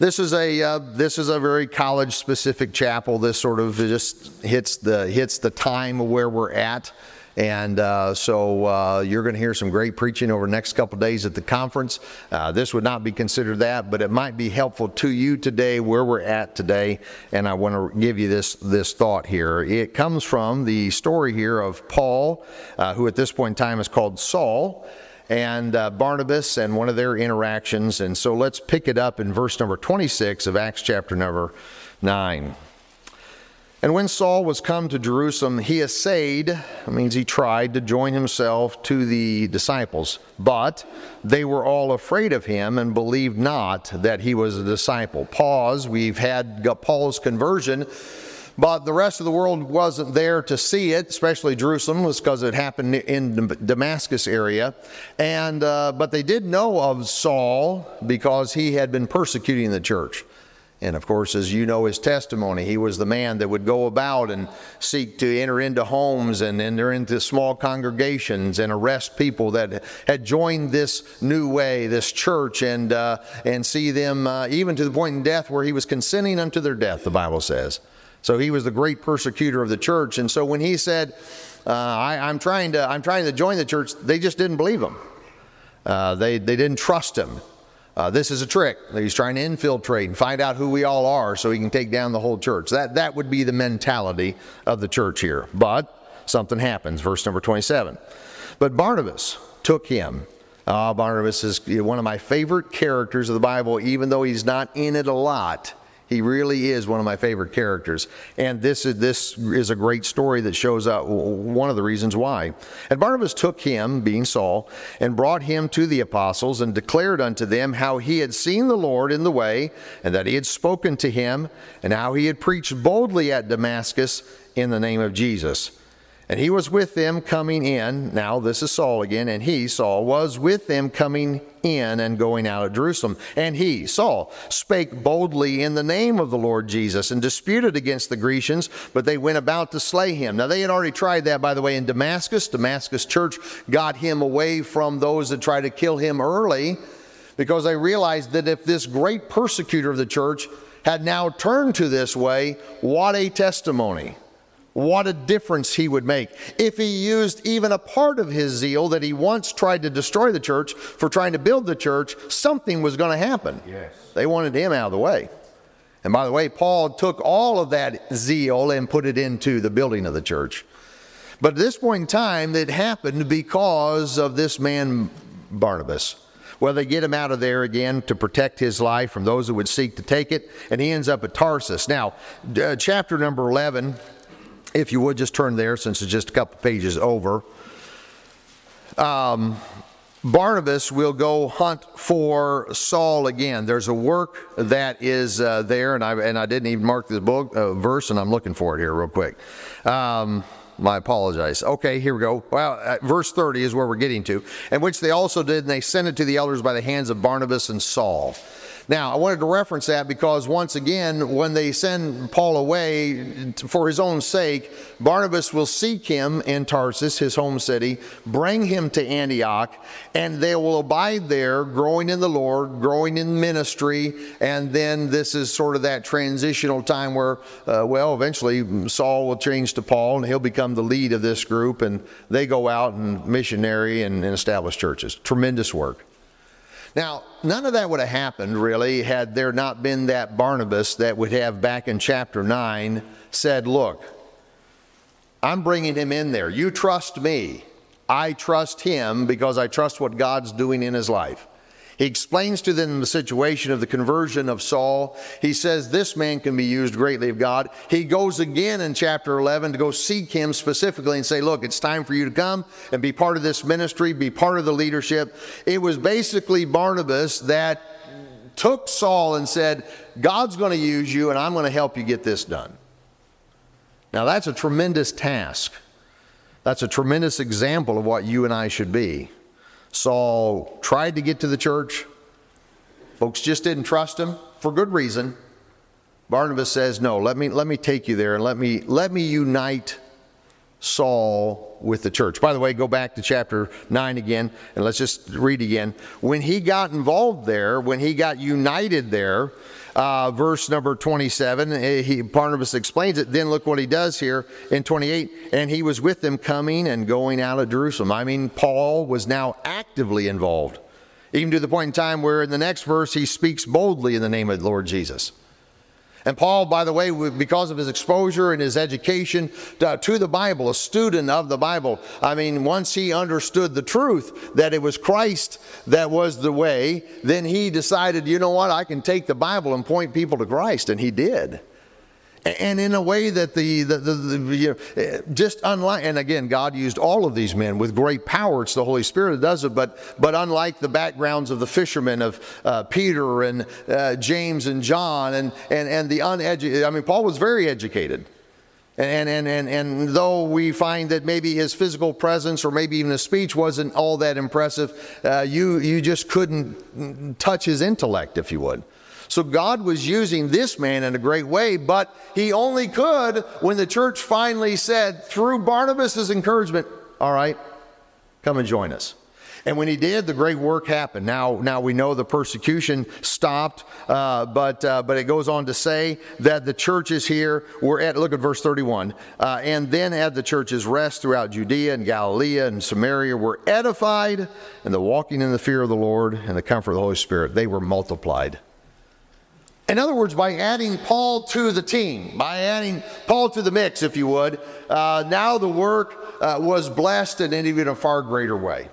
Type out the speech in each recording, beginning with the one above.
This is a uh, this is a very college specific chapel. This sort of just hits the hits the time of where we're at. And uh, so uh, you're going to hear some great preaching over the next couple days at the conference. Uh, this would not be considered that, but it might be helpful to you today where we're at today. And I want to give you this this thought here. It comes from the story here of Paul, uh, who at this point in time is called Saul and uh, Barnabas and one of their interactions. And so let's pick it up in verse number 26 of Acts chapter number 9. And when Saul was come to Jerusalem, he essayed, means he tried to join himself to the disciples, but they were all afraid of him and believed not that he was a disciple. Pause, we've had Paul's conversion but the rest of the world wasn't there to see it, especially Jerusalem, was because it happened in the Damascus area. And uh, but they did know of Saul because he had been persecuting the church. And of course, as you know his testimony, he was the man that would go about and seek to enter into homes and enter into small congregations and arrest people that had joined this new way, this church, and, uh, and see them uh, even to the point in death where he was consenting unto their death, the Bible says. So he was the great persecutor of the church. And so when he said, uh, I, am trying to, I'm trying to join the church, they just didn't believe him. Uh, they, they didn't trust him. Uh, this is a trick. He's trying to infiltrate and find out who we all are so he can take down the whole church. That, that would be the mentality of the church here. But something happens. Verse number 27. But Barnabas took him. Uh, Barnabas is one of my favorite characters of the Bible, even though he's not in it a lot. He really is one of my favorite characters. And this is, this is a great story that shows up one of the reasons why. And Barnabas took him, being Saul, and brought him to the apostles and declared unto them how he had seen the Lord in the way, and that he had spoken to him, and how he had preached boldly at Damascus in the name of Jesus. And he was with them coming in. Now, this is Saul again. And he, Saul, was with them coming in and going out of Jerusalem. And he, Saul, spake boldly in the name of the Lord Jesus and disputed against the Grecians, but they went about to slay him. Now, they had already tried that, by the way, in Damascus. Damascus church got him away from those that tried to kill him early because they realized that if this great persecutor of the church had now turned to this way, what a testimony. What a difference he would make if he used even a part of his zeal that he once tried to destroy the church for trying to build the church, something was going to happen. Yes. They wanted him out of the way. And by the way, Paul took all of that zeal and put it into the building of the church. But at this point in time, it happened because of this man, Barnabas. Well, they get him out of there again to protect his life from those who would seek to take it, and he ends up at Tarsus. Now, uh, chapter number 11 if you would just turn there since it's just a couple pages over. Um, Barnabas will go hunt for Saul again. There's a work that is uh, there, and I, and I didn't even mark this book uh, verse, and I'm looking for it here real quick. Um, I apologize. Okay, here we go. Well, uh, verse 30 is where we're getting to, and which they also did, and they sent it to the elders by the hands of Barnabas and Saul. Now, I wanted to reference that because once again, when they send Paul away for his own sake, Barnabas will seek him in Tarsus, his home city, bring him to Antioch, and they will abide there, growing in the Lord, growing in ministry, and then this is sort of that transitional time where, uh, well, eventually Saul will change to Paul, and he'll become the lead of this group, and they go out and missionary and, and establish churches. Tremendous work. Now, none of that would have happened really had there not been that Barnabas that would have back in chapter 9 said, Look, I'm bringing him in there. You trust me. I trust him because I trust what God's doing in his life. He explains to them the situation of the conversion of Saul. He says this man can be used greatly of God. He goes again in chapter 11 to go seek him specifically and say, Look, it's time for you to come and be part of this ministry, be part of the leadership. It was basically Barnabas that took Saul and said, God's going to use you and I'm going to help you get this done. Now, that's a tremendous task. That's a tremendous example of what you and I should be. Saul tried to get to the church. Folks just didn't trust him for good reason. Barnabas says, "No, let me let me take you there and let me let me unite Saul with the church." By the way, go back to chapter 9 again and let's just read again. When he got involved there, when he got united there, uh, verse number 27, eh, he, Barnabas explains it. Then look what he does here in 28. And he was with them coming and going out of Jerusalem. I mean, Paul was now actively involved, even to the point in time where in the next verse he speaks boldly in the name of the Lord Jesus. And Paul, by the way, because of his exposure and his education uh, to the Bible, a student of the Bible, I mean, once he understood the truth that it was Christ that was the way, then he decided, you know what, I can take the Bible and point people to Christ. And he did and in a way that the, the, the, the, you know, just unlike and again god used all of these men with great power. It's the holy spirit that does it. But but unlike the backgrounds of the fishermen of uh, peter and uh, james and john and and and the uneducated i mean paul was very educated. And, and, and, and though we find that maybe his physical presence or maybe even his speech wasn't all that impressive, uh, you, you just couldn't touch his intellect, if you would. So God was using this man in a great way, but he only could when the church finally said, through Barnabas' encouragement, all right, come and join us. And when he did, the great work happened. Now, now we know the persecution stopped, uh, but uh, but it goes on to say that the churches here were at. Look at verse 31. Uh, and then had the churches rest throughout Judea and Galilee and Samaria were edified, and the walking in the fear of the Lord and the comfort of the Holy Spirit they were multiplied. In other words, by adding Paul to the team, by adding Paul to the mix, if you would, uh, now the work uh, was blessed in even a far greater way.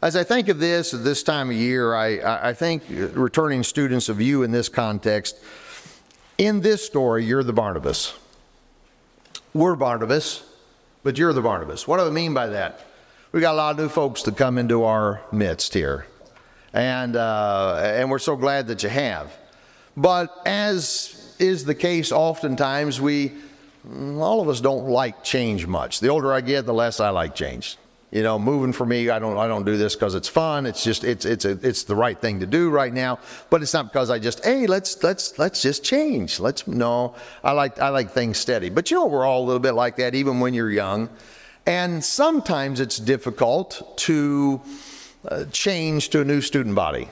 As I think of this at this time of year, I, I think returning students of you in this context, in this story, you're the Barnabas. We're Barnabas, but you're the Barnabas. What do I mean by that? We got a lot of new folks to come into our midst here, and uh, and we're so glad that you have. But as is the case oftentimes, we, all of us don't like change much. The older I get, the less I like change. You know, moving for me, I don't, I don't do this because it's fun. It's just, it's, it's, a, it's the right thing to do right now. But it's not because I just, hey, let's, let's, let's just change. Let's, no, I like, I like things steady. But you know, we're all a little bit like that, even when you're young. And sometimes it's difficult to uh, change to a new student body.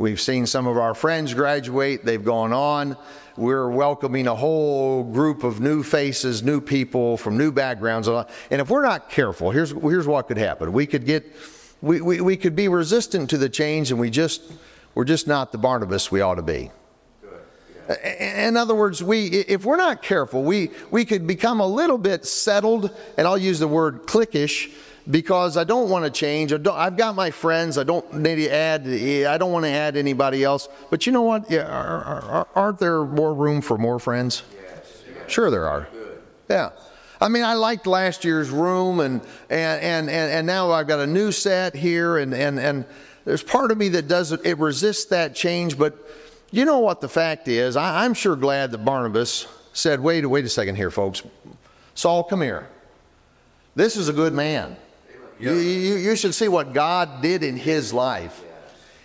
We've seen some of our friends graduate, they've gone on. We're welcoming a whole group of new faces, new people from new backgrounds. And if we're not careful, here's, here's what could happen. We could get, we, we, we could be resistant to the change and we just, we're just not the Barnabas we ought to be. In other words, we, if we're not careful, we, we could become a little bit settled, and I'll use the word cliquish, because I don't want to change. I have got my friends. I don't need to add. I don't want to add anybody else. But you know what? Yeah, aren't there more room for more friends? Yes. Sure, there are. Yeah. I mean, I liked last year's room, and and and and now I've got a new set here, and and and there's part of me that doesn't. It resists that change, but you know what the fact is? I, I'm sure glad that Barnabas said, "Wait, wait a second here, folks. Saul, come here. This is a good man." You, you, you should see what God did in his life.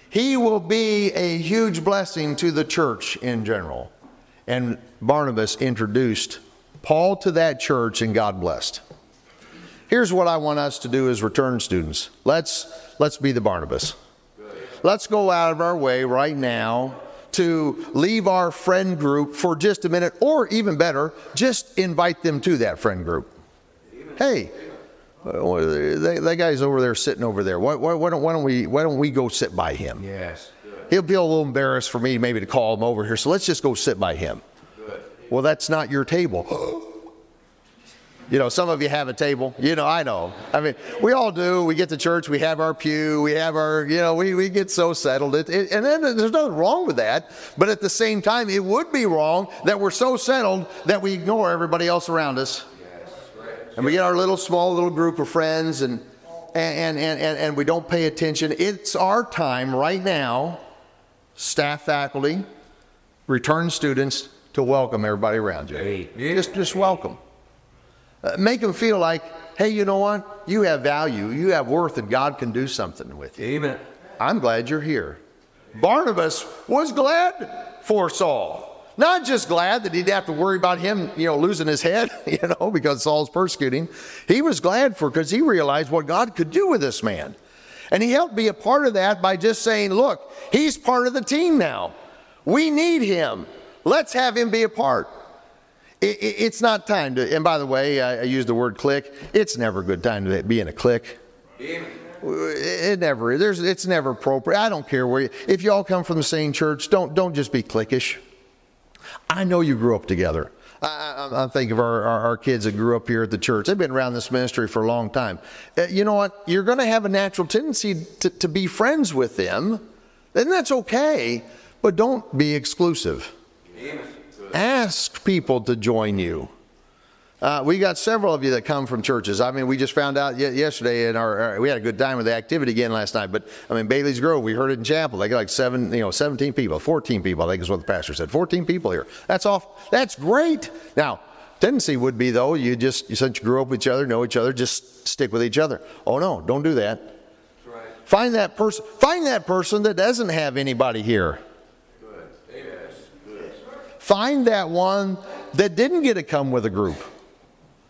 He will be a huge blessing to the church in general. And Barnabas introduced Paul to that church, and God blessed. Here's what I want us to do as return students. Let's let's be the Barnabas. Let's go out of our way right now to leave our friend group for just a minute, or even better, just invite them to that friend group. Hey, Uh, that, that guy's over there sitting over there. Why, why, why, don't, why, don't, we, why don't we go sit by him? Yes. He'll be a little embarrassed for me maybe to call him over here, so let's just go sit by him. Good. Well, that's not your table. you know, some of you have a table. You know, I know. I mean, we all do. We get to church, we have our pew, we have our, you know, we, we get so settled. It, it, and then there's nothing wrong with that. But at the same time, it would be wrong that we're so settled that we ignore everybody else around us and we get our little small little group of friends and and, and, and, and we don't pay attention. It's our time right now, staff, faculty, return students, to welcome everybody around you. Hey. Just, just welcome. Uh, make them feel like, hey, you know what? You have value, you have worth, and God can do something with you. Amen. I'm glad you're here. Barnabas was glad for Saul. Not just glad that he'd have to worry about him, you know, losing his head, you know, because Saul's persecuting. He was glad for because he realized what God could do with this man. And he helped be a part of that by just saying, look, he's part of the team now. We need him. Let's have him be a part. It, it, it's not time to, and by the way, I, I use the word clique. It's never a good time to be in a. Amen. It never There's, it's never appropriate. I don't care where you, if you all come from the same church, don't, don't just be cliquish. I know you grew up together. I, I, I think of our, our, our, kids that grew up here at the church. They've been around this ministry for a long time. Uh, you know what? You're going to have a natural tendency to, to be friends with them, and that's okay, but don't be exclusive. Ask people to join you. Uh, we got several of you that come from churches. I mean, we just found out yesterday, and our, we had a good time with the activity again last night. But I mean, Bailey's Grove, we heard it in chapel. They got like seven, you know, 17 people, 14 people. I think is what the pastor said. 14 people here. That's off. That's great. Now, tendency would be though, you just since you grew up with each other, know each other, just stick with each other. Oh no, don't do that. Right. Find that person. Find that person that doesn't have anybody here. Good. Yes. Good. Find that one that didn't get to come with a group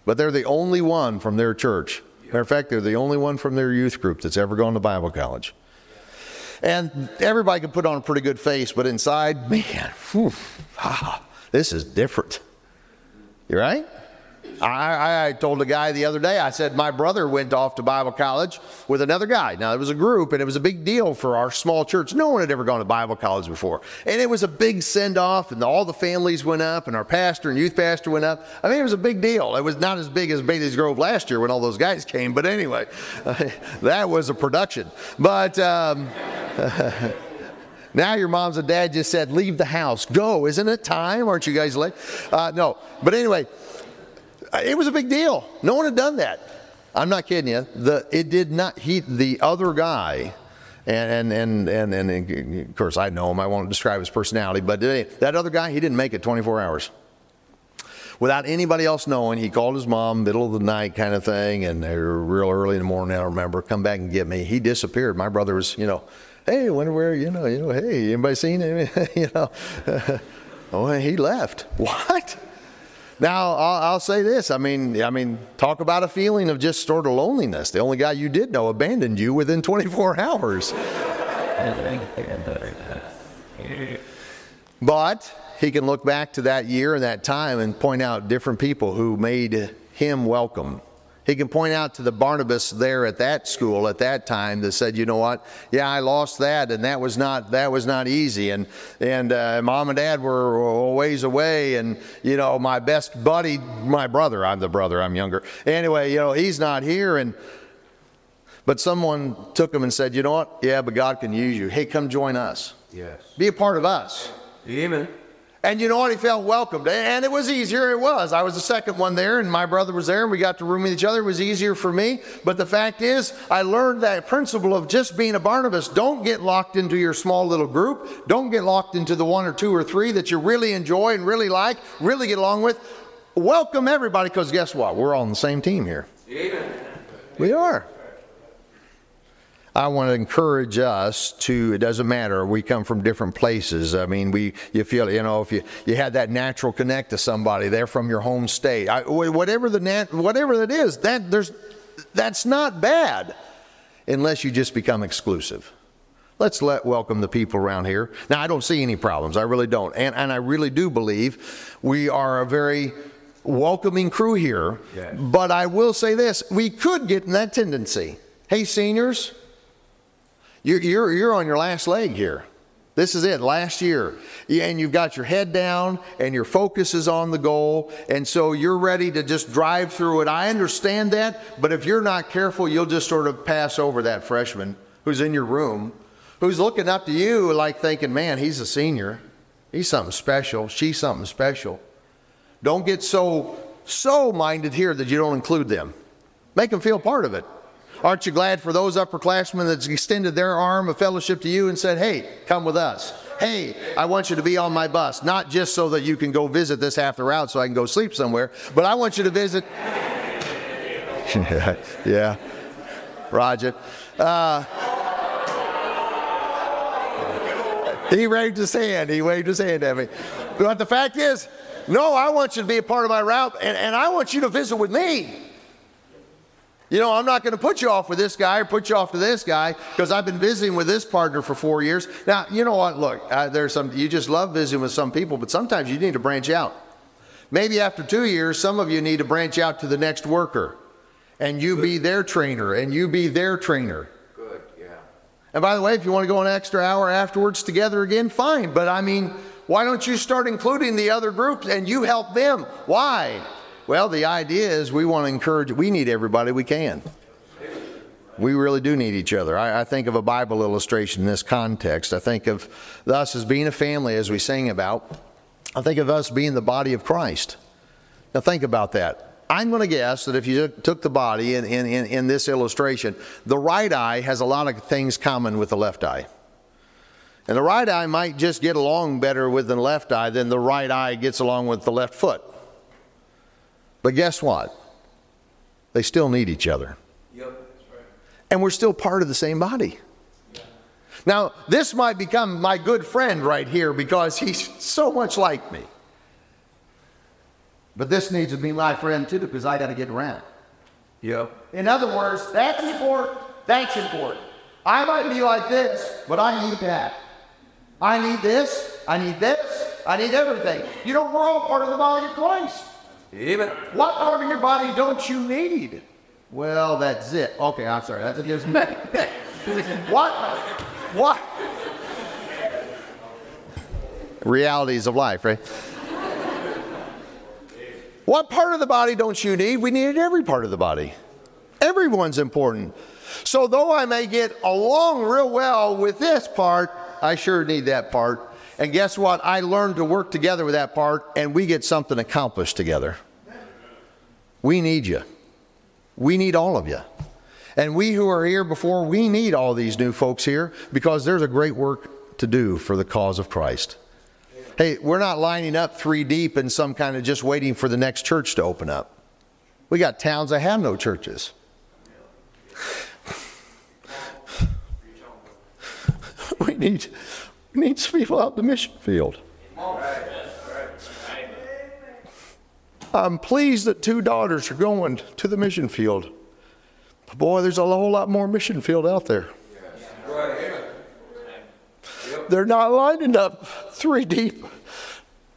but they're the only one from their church. Matter of fact, they're the only one from their youth group that's ever gone to Bible college. And everybody can put on a pretty good face, but inside, man, whew, ah, this is different. You right? I, I, told a guy the other day, I said, my brother went off to Bible college with another guy. Now, it was a group, and it was a big deal for our small church. No one had ever gone to Bible college before. And it was a big send off, and all the families went up, and our pastor and youth pastor went up. I mean, it was a big deal. It was not as big as Bailey's Grove last year when all those guys came, but anyway, that was a production. But. Um, Now your moms and dad just said, leave the house. Go. Isn't it time? Aren't you guys late? Uh, no. But anyway, it was a big deal. No one had done that. I'm not kidding you. The it did not. He the other guy, and and and and, and of course I know him. I won't describe his personality, but that other guy he didn't make it 24 hours. Without anybody else knowing, he called his mom middle of the night kind of thing, and they were real early in the morning. I remember, come back and get me. He disappeared. My brother was, you know, hey, when where you know, you know, hey, anybody seen him? you know, oh, he left. What? Now, I'll, I'll, say this. I mean, I mean, talk about a feeling of just sort of loneliness. The only guy you did know abandoned you within 24 hours. but he can look back to that year and that time and point out different people who made him welcome he can point out to the Barnabas there at that school at that time that said, you know what, yeah, I lost that, and that was not that was not easy, and and uh, mom and dad were a ways away, and you know my best buddy, my brother, I'm the brother, I'm younger. Anyway, you know he's not here, and but someone took him and said, you know what, yeah, but God can use you. Hey, come join us. Yes. Be a part of us. Amen. And you know what? He felt welcomed. And it was easier. It was. I was the second one there, and my brother was there, and we got to room with each other. It was easier for me. But the fact is, I learned that principle of just being a Barnabas. Don't get locked into your small little group. Don't get locked into the one or two or three that you really enjoy and really like, really get along with. Welcome everybody, because guess what? We're all on the same team here. Amen. We are. I want to encourage us to, it doesn't matter, we come from different places. I mean, we, you feel, you know, if you, you had that natural connect to somebody, they're from your home state. I, whatever the nat, whatever that is, that, there's, that's not bad unless you just become exclusive. Let's let welcome the people around here. Now, I don't see any problems. I really don't. And, and I really do believe we are a very welcoming crew here. Yes. But I will say this we could get in that tendency. Hey, seniors, you're, you're, you're on your last leg here. This is it, last year. And you've got your head down and your focus is on the goal. And so you're ready to just drive through it. I understand that, but if you're not careful, you'll just sort of pass over that freshman who's in your room, who's looking up to you like thinking, man, he's a senior. He's something special. She's something special. Don't get so, so minded here that you don't include them. Make them feel part of it. Aren't you glad for those upperclassmen that's extended their arm of fellowship to you and said, hey, come with us? Hey, I want you to be on my bus, not just so that you can go visit this half the route so I can go sleep somewhere, but I want you to visit. yeah, Roger. Uh, he waved his hand. He waved his hand at me. But the fact is, no, I want you to be a part of my route, and, and I want you to visit with me. You know, I'm not going to put you off with this guy or put you off to this guy because I've been visiting with this partner for four years. Now, you know what? Look, uh, there's some, you just love visiting with some people, but sometimes you need to branch out. Maybe after two years, some of you need to branch out to the next worker and you be their trainer and you be their trainer. Good, yeah. And by the way, if you want to go an extra hour afterwards together again, fine. But I mean, why don't you start including the other groups and you help them? Why? Well, the idea is we want to encourage, we need everybody we can. We really do need each other. I, I, think of a Bible illustration in this context. I think of us as being a family, as we sing about. I think of us being the body of Christ. Now, think about that. I'm going to guess that if you took the body in, in, in, in this illustration, the right eye has a lot of things common with the left eye. And the right eye might just get along better with the left eye than the right eye gets along with the left foot. But guess what? They still need each other. Yep, right. And we're still part of the same body. Now, this might become my good friend right here because he's so much like me. But this needs to be my friend too because I got to get around. Yep. In other words, that's important. That's important. I might be like this, but I need that. I need this. I need this. I need everything. You know, we're all part of the body of Christ. Amen. What part of your body don't you need? Well, that's it. Okay, I'm sorry. That's just me. what? What? Realities of life, right? What part of the body don't you need? We need every part of the body. Everyone's important. So, though I may get along real well with this part, I sure need that part. And guess what? I learned to work together with that part, and we get something accomplished together. We need you. We need all of you. And we who are here before, we need all these new folks here because there's a great work to do for the cause of Christ. Hey, we're not lining up three deep in some kind of just waiting for the next church to open up. We got towns that have no churches. We need, we need some people out in the mission field. I'm pleased that two daughters are going to the mission field. But boy, there's a whole lot more mission field out there. They're not lining up three deep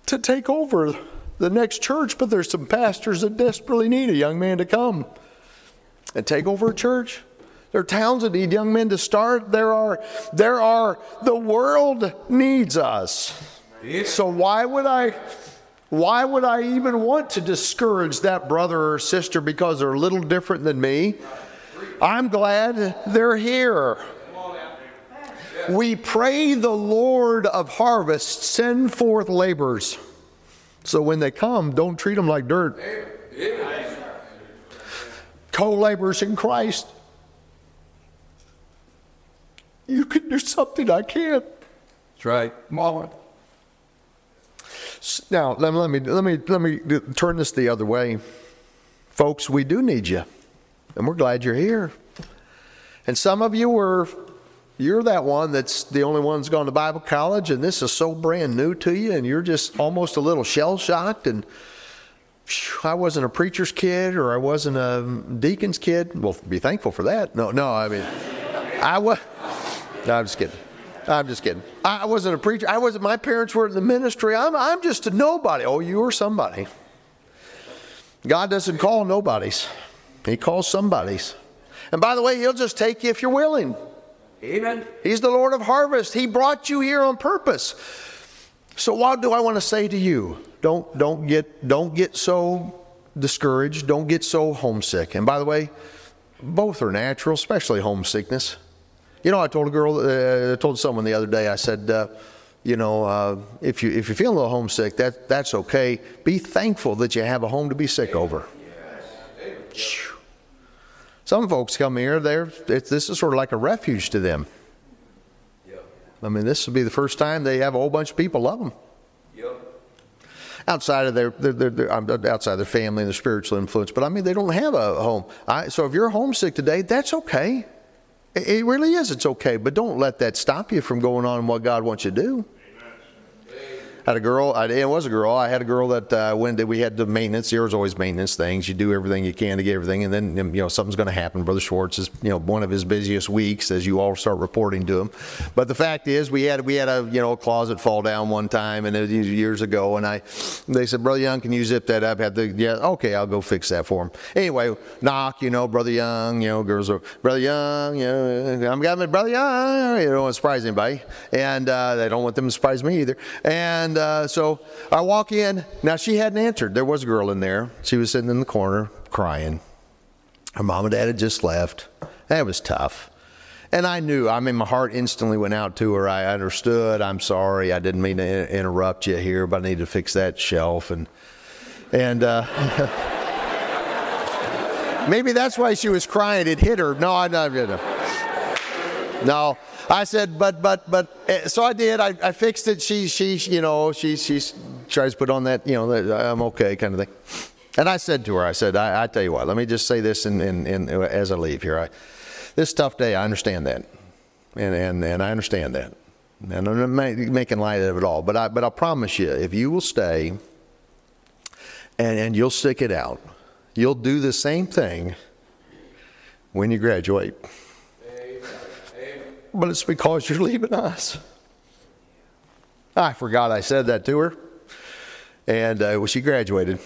to take over the next church, but there's some pastors that desperately need a young man to come and take over a church. There are towns that need young men to start. There are, there are, the world needs us. So why would I, why would I even want to discourage that brother or sister because they're a little different than me? I'm glad they're here. We pray the Lord of harvest send forth laborers. So when they come, don't treat them like dirt. Co laborers in Christ. You can do something I can't. That's right. Mullen. Now, let me, let me, let me, let me turn this the other way. Folks, we do need you, and we're glad you're here. And some of you were, you're that one that's the only one that's gone to Bible college, and this is so brand new to you, and you're just almost a little shell shocked. And I wasn't a preacher's kid, or I wasn't a um, deacon's kid. Well, be thankful for that. No, no, I mean, I was. No, I'm just kidding. I'm just kidding. I wasn't a preacher. I wasn't. My parents were in the ministry. I'm. I'm just a nobody. Oh, you are somebody. God doesn't call nobodies. He calls somebodies. And by the way, He'll just take you if you're willing. Amen. He's the Lord of harvest. He brought you here on purpose. So what do I want to say to you? Don't don't get don't get so discouraged. Don't get so homesick. And by the way, both are natural, especially homesickness. You know, I told a girl, uh, I told someone the other day. I said, uh, you know, uh, if you if you feel a little homesick, that that's okay. Be thankful that you have a home to be sick over. Some folks come here, they're this is sort of like a refuge to them. I mean, this will be the first time they have a whole bunch of people love them outside of their, their, their, their outside their family and their spiritual influence. But I mean, they don't have a home. I, so if you're homesick today, that's okay. It, really is. It's okay. But don't let that stop you from going on what God wants you to do. Had a girl. I, it was a girl. I had a girl that uh, when we had the maintenance. There was always maintenance things. You do everything you can to get everything, and then you know something's going to happen. Brother Schwartz is you know one of his busiest weeks as you all start reporting to him. But the fact is, we had we had a you know closet fall down one time, and it was years ago, and I they said, Brother Young, can you zip that up? Had the yeah, okay, I'll go fix that for him. Anyway, knock, you know, Brother Young, you know, girls are Brother Young, you know, I'm got my Brother Young. You don't want to surprise anybody, and uh, they don't want them to surprise me either. And uh, so I walk in. Now she hadn't answered. There was a girl in there. She was sitting in the corner crying. Her mom and dad had just left. That was tough. And I knew, I mean, my heart instantly went out to her. I understood. I'm sorry. I didn't mean to in- interrupt you here, but I need to fix that shelf. And, and, uh, maybe that's why she was crying. It hit her. No, I, no, no. No, I said, but, but, but, eh, so I did. I, I fixed it. She, she, you know, she, she tries to put on that, you know, that I'm okay kind of thing. And I said to her, I said, I, I tell you what, let me just say this in, in, in, as I leave here. I, this tough day, I understand that. And, and, and I understand that. And I'm not making light of it all. But I, but I promise you, if you will stay and, and you'll stick it out, you'll do the same thing when you graduate. But it's because you're leaving us. I forgot I said that to her. And uh, when she graduated,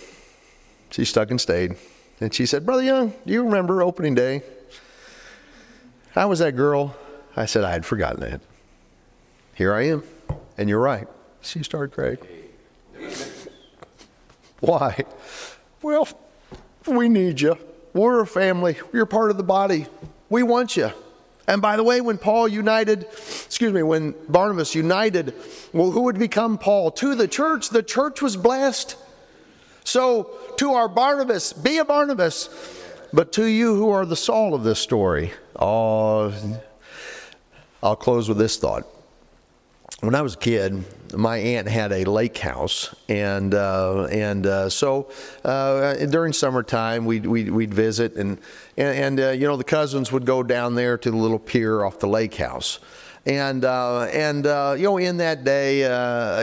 she stuck and stayed. And she said, Brother Young, do you remember opening day? I was that girl? I said, I had forgotten it. Here I am. And you're right. She started crying. Why? Well, we need you. We're a family. You're part of the body. We want you. And by the way, when Paul united, excuse me, when Barnabas united, well, who would become Paul? To the church. The church was blessed. So, to our Barnabas, be a Barnabas. But to you who are the Saul of this story, oh, I'll close with this thought. When I was a kid, my aunt had a lake house, and uh, and uh, so uh, during summertime we'd, we'd, we'd visit, and and, and uh, you know the cousins would go down there to the little pier off the lake house. And uh, and uh, you know, in that day,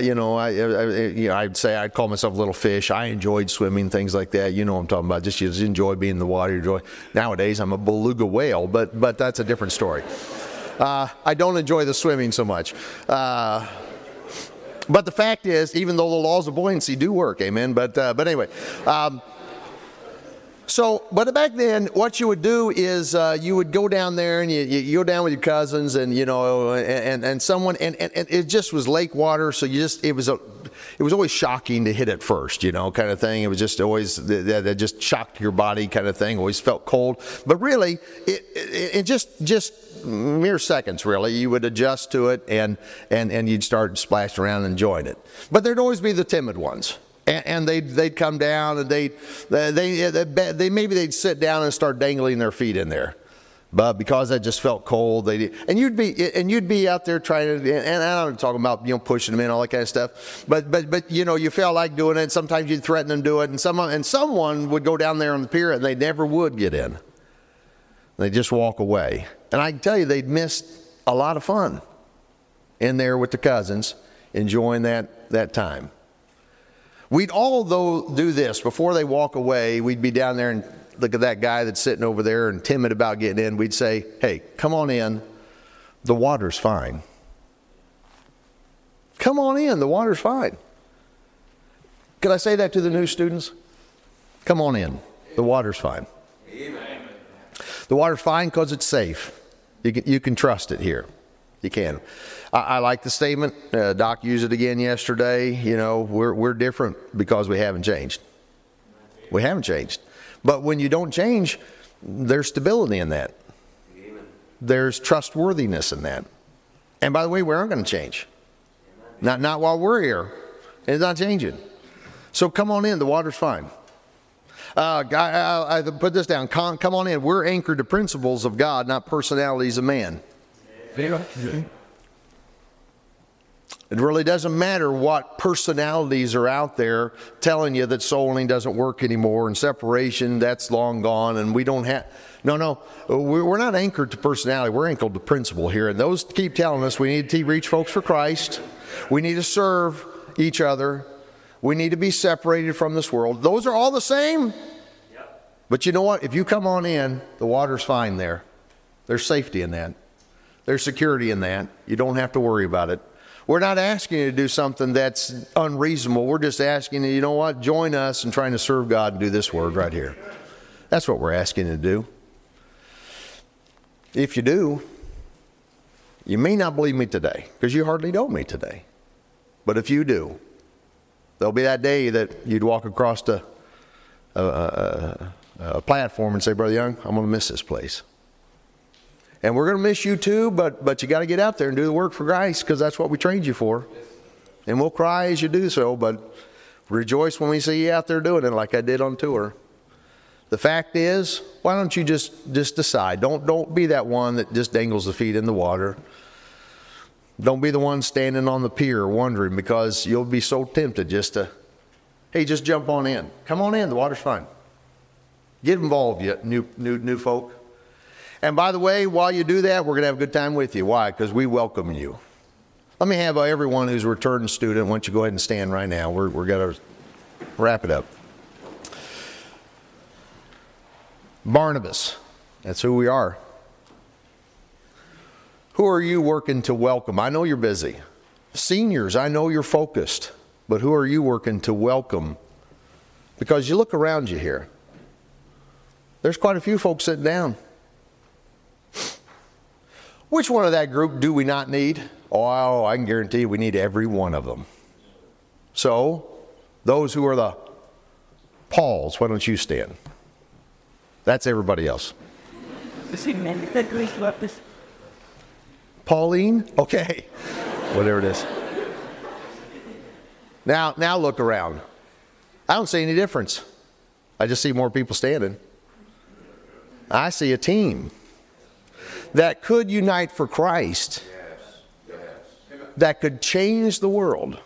you know, I, I you know, I'd say I'd call myself a little fish. I enjoyed swimming, things like that. You know, what I'm talking about. Just you just enjoy being in the water. Enjoy. Nowadays, I'm a beluga whale, but but that's a different story. Uh, I don't enjoy the swimming so much. Uh, but the fact is, even though the laws of buoyancy do work, amen. But uh, but anyway. Um, so, but back then, what you would do is uh, you would go down there and you, you go down with your cousins and you know and, and someone and, and, and it just was lake water, so you just it was a it was always shocking to hit it first, you know, kind of thing. It was just always that, that just shocked your body, kind of thing. Always felt cold, but really, it, it, it just just mere seconds, really, you would adjust to it and and and you'd start splashing around and enjoying it. But there'd always be the timid ones and, and they'd, they'd come down and they, they, they, they, maybe they'd sit down and start dangling their feet in there. But because that just felt cold, they and you'd be and you'd be out there trying to and I'm talking about you know pushing them in all that kind of stuff. But but but you know you felt like doing it. Sometimes you'd threaten them to do it, and someone and someone would go down there on the pier and they never would get in. They just walk away, and I can tell you they'd missed a lot of fun in there with the cousins, enjoying that that time. We'd all, though, do this. Before they walk away, we'd be down there and look at that guy that's sitting over there and timid about getting in. We'd say, hey, come on in. The water's fine. Come on in. The water's fine. Could I say that to the new students? Come on in. The water's fine. Amen. The water's fine because it's safe. You can, you can trust it here. You can. I, I like the statement. Uh, Doc used it again yesterday. You know, we're, we're different because we haven't changed. We haven't changed. But when you don't change, there's stability in that. There's trustworthiness in that. And by the way, we aren't going to change. Not, not while we're here. It's not changing. So come on in. The water's fine. Uh, I, I, I put this down. Come, come on in. We're anchored to principles of God, not personalities of man. It really doesn't matter what personalities are out there telling you that soul winning doesn't work anymore and separation, that's long gone, and we don't have. No, no, we're not anchored to personality. We're anchored to principle here. And those keep telling us we need to reach folks for Christ. We need to serve each other. We need to be separated from this world. Those are all the same. But you know what? If you come on in, the water's fine there. There's safety in that. There's security in that. You don't have to worry about it. We're not asking you to do something that's unreasonable. We're just asking you, you know what? Join us in trying to serve God and do this word right here. That's what we're asking you to do. If you do, you may not believe me today because you hardly know me today. But if you do, there'll be that day that you'd walk across a, a, a, a platform and say, Brother Young, I'm going to miss this place. And we're going to miss you too, but, but you got to get out there and do the work for Christ because that's what we trained you for. And we'll cry as you do so, but rejoice when we see you out there doing it like I did on tour. The fact is, why don't you just, just decide? Don't, don't be that one that just dangles the feet in the water. Don't be the one standing on the pier wondering because you'll be so tempted just to, hey, just jump on in. Come on in, the water's fine. Get involved, you new, new, new folk. And by the way, while you do that, we're going to have a good time with you. Why? Because we welcome you. Let me have uh, everyone who's a returning student, why don't you go ahead and stand right now? We're, we're going to wrap it up. Barnabas, that's who we are. Who are you working to welcome? I know you're busy. Seniors, I know you're focused, but who are you working to welcome? Because you look around you here, there's quite a few folks sitting down. Which one of that group do we not need? Oh, I can guarantee we need every one of them. So, those who are the Pauls, why don't you stand? That's everybody else. Posiblemente Luis Lopez. Pauline? Okay. Whatever it is. Now, now look around. I don't see any difference. I just see more people standing. I see a team that could unite for Christ, Yes, that could change the world.